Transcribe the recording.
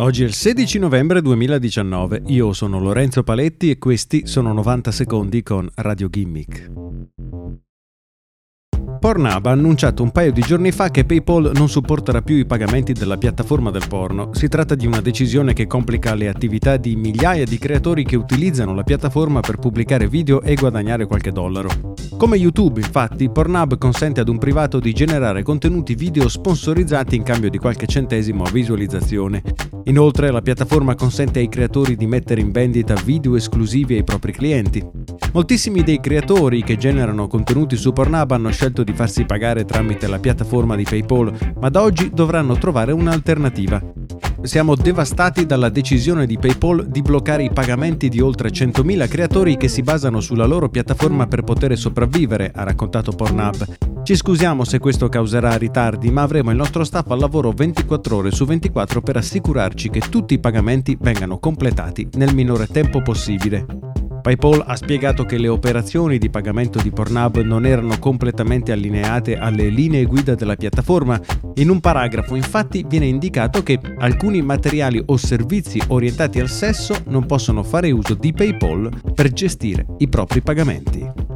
Oggi è il 16 novembre 2019, io sono Lorenzo Paletti e questi sono 90 secondi con Radio Gimmick. Pornhub ha annunciato un paio di giorni fa che PayPal non supporterà più i pagamenti della piattaforma del porno. Si tratta di una decisione che complica le attività di migliaia di creatori che utilizzano la piattaforma per pubblicare video e guadagnare qualche dollaro. Come YouTube, infatti, Pornhub consente ad un privato di generare contenuti video sponsorizzati in cambio di qualche centesimo a visualizzazione. Inoltre, la piattaforma consente ai creatori di mettere in vendita video esclusivi ai propri clienti. Moltissimi dei creatori che generano contenuti su Pornhub hanno scelto di farsi pagare tramite la piattaforma di PayPal, ma da oggi dovranno trovare un'alternativa. Siamo devastati dalla decisione di PayPal di bloccare i pagamenti di oltre 100.000 creatori che si basano sulla loro piattaforma per poter sopravvivere, ha raccontato Pornhub. Ci scusiamo se questo causerà ritardi, ma avremo il nostro staff al lavoro 24 ore su 24 per assicurarci che tutti i pagamenti vengano completati nel minore tempo possibile. PayPal ha spiegato che le operazioni di pagamento di Pornhub non erano completamente allineate alle linee guida della piattaforma. In un paragrafo infatti viene indicato che alcuni materiali o servizi orientati al sesso non possono fare uso di PayPal per gestire i propri pagamenti.